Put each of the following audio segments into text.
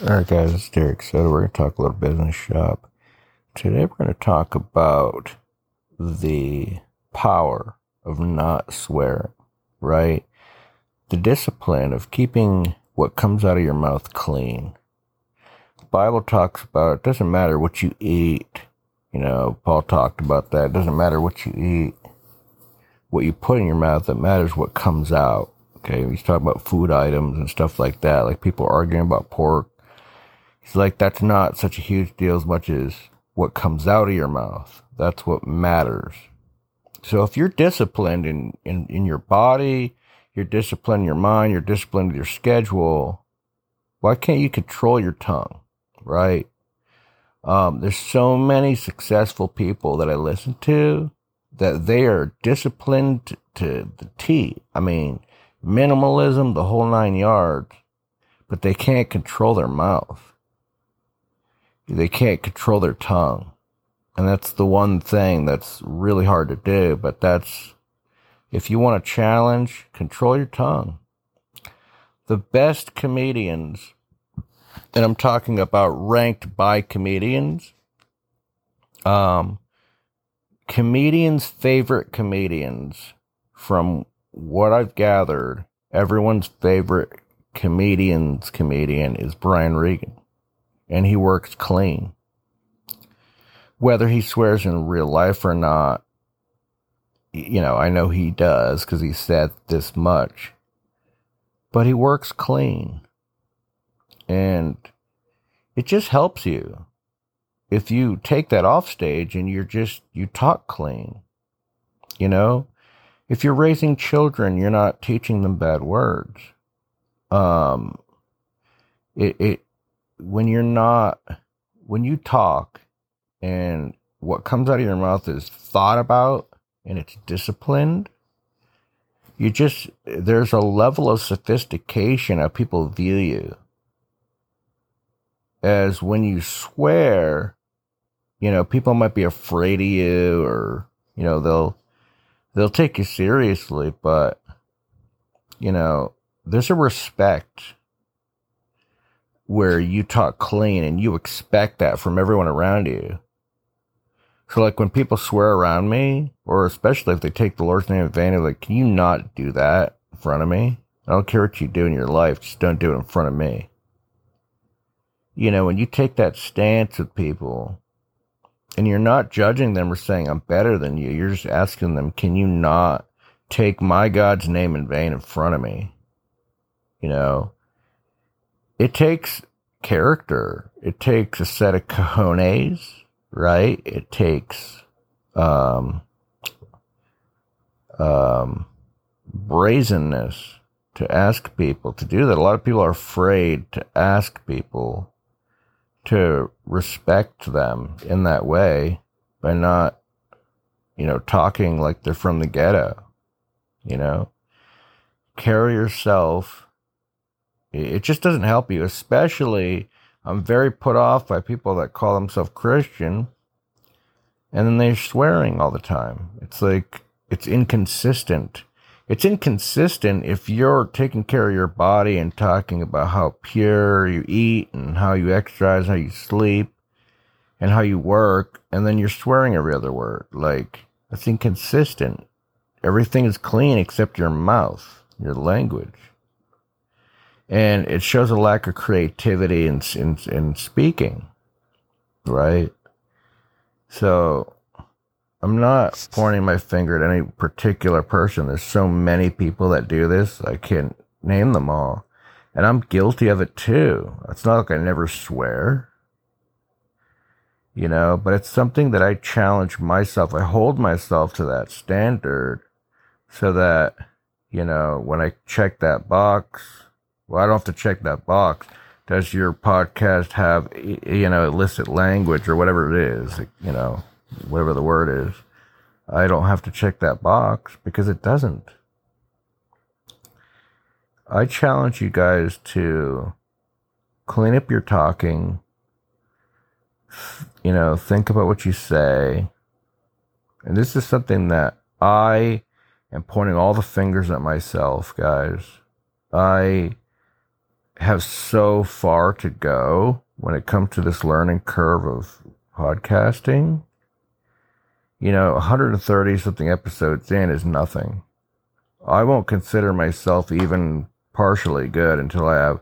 Alright, guys, it's Derek Soto. We're going to talk a little business shop. Today, we're going to talk about the power of not swearing, right? The discipline of keeping what comes out of your mouth clean. The Bible talks about it doesn't matter what you eat. You know, Paul talked about that. It doesn't matter what you eat, what you put in your mouth, it matters what comes out. Okay, he's talking about food items and stuff like that, like people arguing about pork. He's like, that's not such a huge deal as much as what comes out of your mouth. That's what matters. So if you're disciplined in, in, in your body, you're disciplined in your mind, you're disciplined with your schedule, why can't you control your tongue? Right? Um, there's so many successful people that I listen to that they are disciplined to the T. I mean, minimalism, the whole nine yards, but they can't control their mouth. They can't control their tongue. And that's the one thing that's really hard to do, but that's, if you want a challenge, control your tongue. The best comedians, and I'm talking about ranked by comedians, um, comedians' favorite comedians from what I've gathered, everyone's favorite comedian's comedian is Brian Regan. And he works clean. Whether he swears in real life or not, you know, I know he does because he said this much. But he works clean. And it just helps you. If you take that off stage and you're just, you talk clean, you know, if you're raising children, you're not teaching them bad words. Um, it, it, when you're not, when you talk and what comes out of your mouth is thought about and it's disciplined, you just, there's a level of sophistication of people view you. As when you swear, you know, people might be afraid of you or, you know, they'll, they'll take you seriously, but you know, there's a respect where you talk clean and you expect that from everyone around you. So like when people swear around me, or especially if they take the Lord's name in vain, like, can you not do that in front of me? I don't care what you do in your life, just don't do it in front of me. You know, when you take that stance with people, and you're not judging them or saying I'm better than you. You're just asking them, can you not take my God's name in vain in front of me? You know, it takes character. It takes a set of cojones, right? It takes, um, um, brazenness to ask people to do that. A lot of people are afraid to ask people to respect them in that way by not, you know, talking like they're from the ghetto, you know? Carry yourself. It just doesn't help you, especially I'm very put off by people that call themselves Christian and then they're swearing all the time. It's like, it's inconsistent it's inconsistent if you're taking care of your body and talking about how pure you eat and how you exercise, how you sleep, and how you work, and then you're swearing every other word. Like, that's inconsistent. Everything is clean except your mouth, your language. And it shows a lack of creativity in, in, in speaking, right? So, I'm not pointing my finger at any particular person. There's so many people that do this. I can't name them all. And I'm guilty of it too. It's not like I never swear, you know, but it's something that I challenge myself. I hold myself to that standard so that, you know, when I check that box, well, I don't have to check that box. Does your podcast have, you know, illicit language or whatever it is, you know? whatever the word is, I don't have to check that box because it doesn't. I challenge you guys to clean up your talking. You know, think about what you say. And this is something that I am pointing all the fingers at myself, guys. I have so far to go when it comes to this learning curve of podcasting. You know, 130 something episodes in is nothing. I won't consider myself even partially good until I have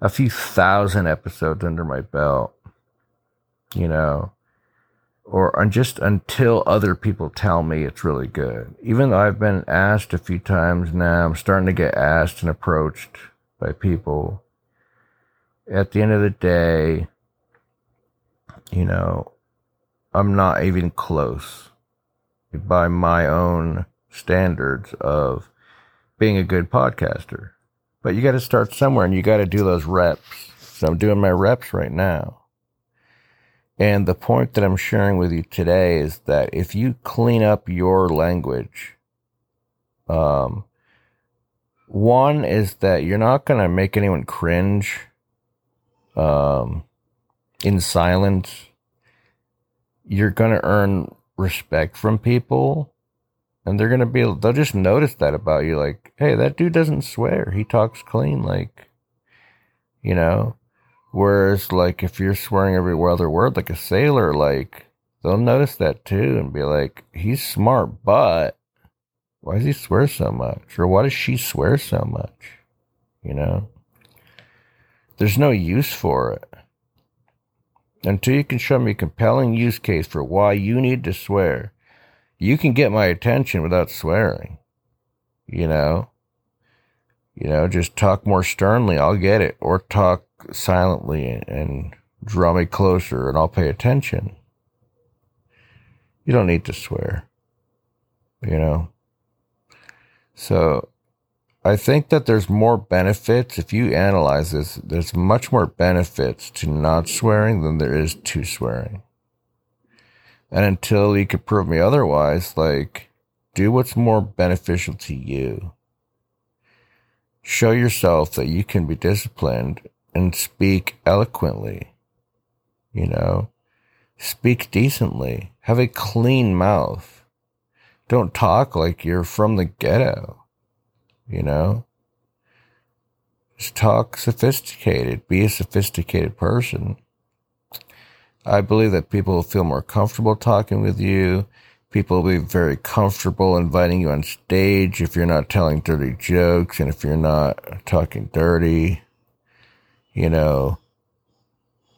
a few thousand episodes under my belt. You know, or just until other people tell me it's really good. Even though I've been asked a few times now, I'm starting to get asked and approached by people. At the end of the day, you know, I'm not even close by my own standards of being a good podcaster. But you got to start somewhere and you got to do those reps. So I'm doing my reps right now. And the point that I'm sharing with you today is that if you clean up your language, um, one is that you're not going to make anyone cringe um, in silence. You're going to earn respect from people. And they're going to be, they'll just notice that about you. Like, hey, that dude doesn't swear. He talks clean. Like, you know, Whereas, like, if you're swearing every other word like a sailor, like, they'll notice that too and be like, he's smart, but why does he swear so much? Or why does she swear so much? You know? There's no use for it. Until you can show me a compelling use case for why you need to swear, you can get my attention without swearing. You know? You know, just talk more sternly, I'll get it. Or talk silently and draw me closer and I'll pay attention. You don't need to swear, you know? So I think that there's more benefits. If you analyze this, there's much more benefits to not swearing than there is to swearing. And until you can prove me otherwise, like, do what's more beneficial to you. Show yourself that you can be disciplined and speak eloquently. You know, speak decently. Have a clean mouth. Don't talk like you're from the ghetto. You know, just talk sophisticated. Be a sophisticated person. I believe that people will feel more comfortable talking with you. People will be very comfortable inviting you on stage if you're not telling dirty jokes and if you're not talking dirty. You know,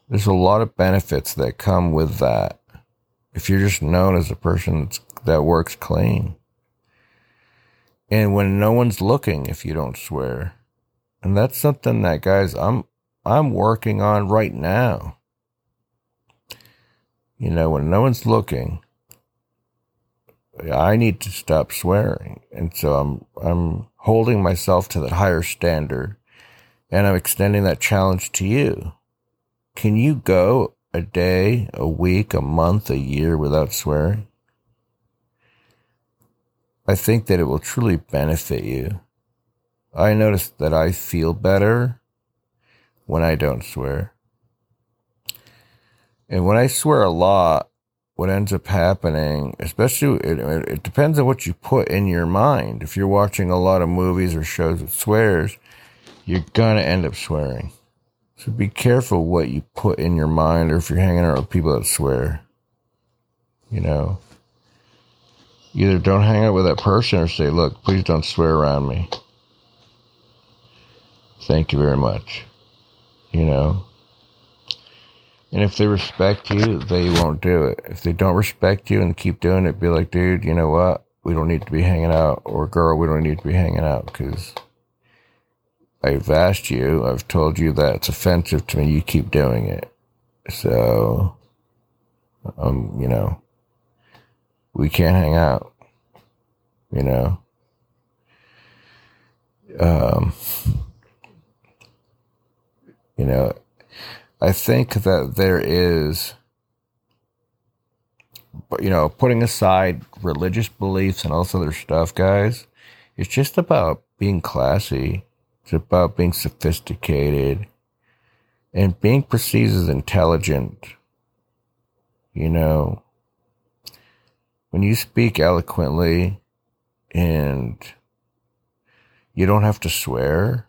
there's a lot of benefits that come with that. If you're just known as a person that works clean. And when no one's looking, if you don't swear. And that's something that guys, I'm, I'm working on right now. You know, when no one's looking, I need to stop swearing. And so I'm, I'm holding myself to that higher standard and I'm extending that challenge to you. Can you go a day, a week, a month, a year without swearing? I think that it will truly benefit you. I notice that I feel better when I don't swear. And when I swear a lot, what ends up happening, especially it, it, depends on what you put in your mind. If you're watching a lot of movies or shows with swears, you're gonna end up swearing. So be careful what you put in your mind or if you're hanging out with people that swear. You know, either don't hang out with that person or say, look, please don't swear around me. Thank you very much. You know, and if they respect you, they won't do it. If they don't respect you and keep doing it, be like, dude, you know what? We don't need to be hanging out. Or girl, we don't need to be hanging out because I've asked you, I've told you that it's offensive to me. You keep doing it. So, um, you know, we can't hang out, you know. Um, you know, I think that there is, but you know, putting aside religious beliefs and all this other stuff, guys, it's just about being classy it's about being sophisticated and being perceived as intelligent. You know, when you speak eloquently and you don't have to swear,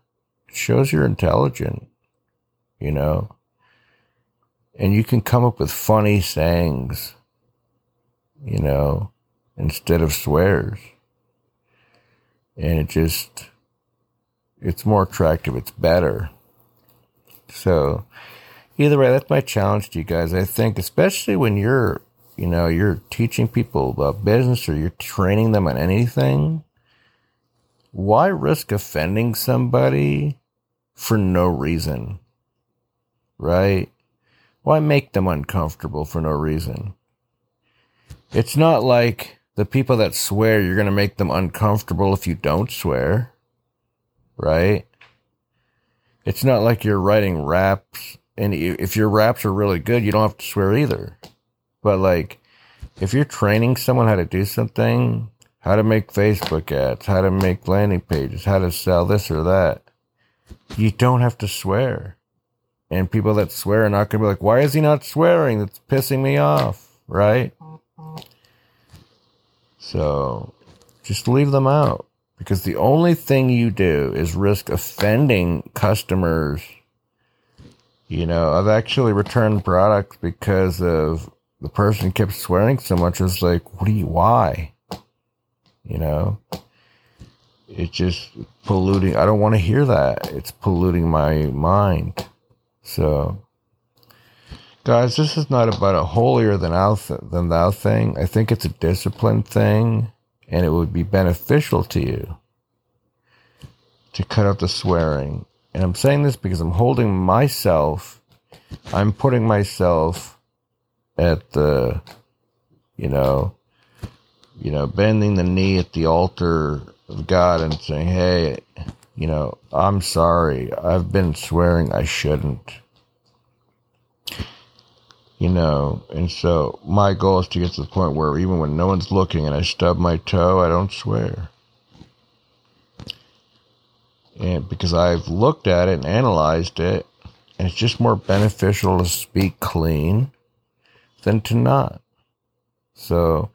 It shows you're intelligent, you know? And you can come up with funny sayings, you know, instead of swears. And it just, it's more attractive. It's better. So, either way, that's my challenge to you guys. I think, especially when you're, you know, you're teaching people about business or you're training them on anything, why risk offending somebody for no reason? Right? Why make them uncomfortable for no reason? It's not like the people that swear you're going to make them uncomfortable if you don't swear. Right? It's not like you're writing raps and if your raps are really good, you don't have to swear either. But like, if you're training someone how to do something, how to make Facebook ads, how to make landing pages, how to sell this or that, you don't have to swear. And people that swear are not going to be like, why is he not swearing? That's pissing me off, right? So just leave them out because the only thing you do is risk offending customers you know, I've actually returned products because of the person kept swearing so much. I was like, what do you, why? You know, it's just polluting. I don't want to hear that. It's polluting my mind. So, guys, this is not about a holier than thou, than thou thing. I think it's a discipline thing, and it would be beneficial to you to cut out the swearing and I'm saying this because I'm holding myself, I'm putting myself at the, you know, you know, bending the knee at the altar of God and saying, hey, you know, I'm sorry. I've been swearing I shouldn't. You know, and so my goal is to get to the point where even when no one's looking and I stub my toe, I don't swear and because I've looked at it and analyzed it, and it's just more beneficial to speak clean than to not. So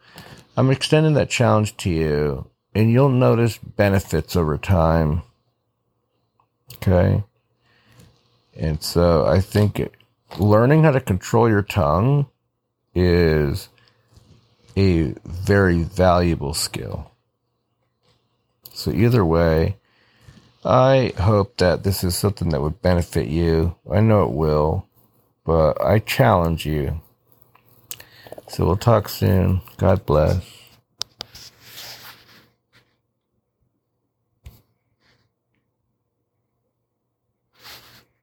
I'm extending that challenge to you, and you'll notice benefits over time. Okay. And so I think learning how to control your tongue is a very valuable skill. So either way, I hope that this is something that would benefit you. I know it will, but I challenge you. So we'll talk soon. God bless.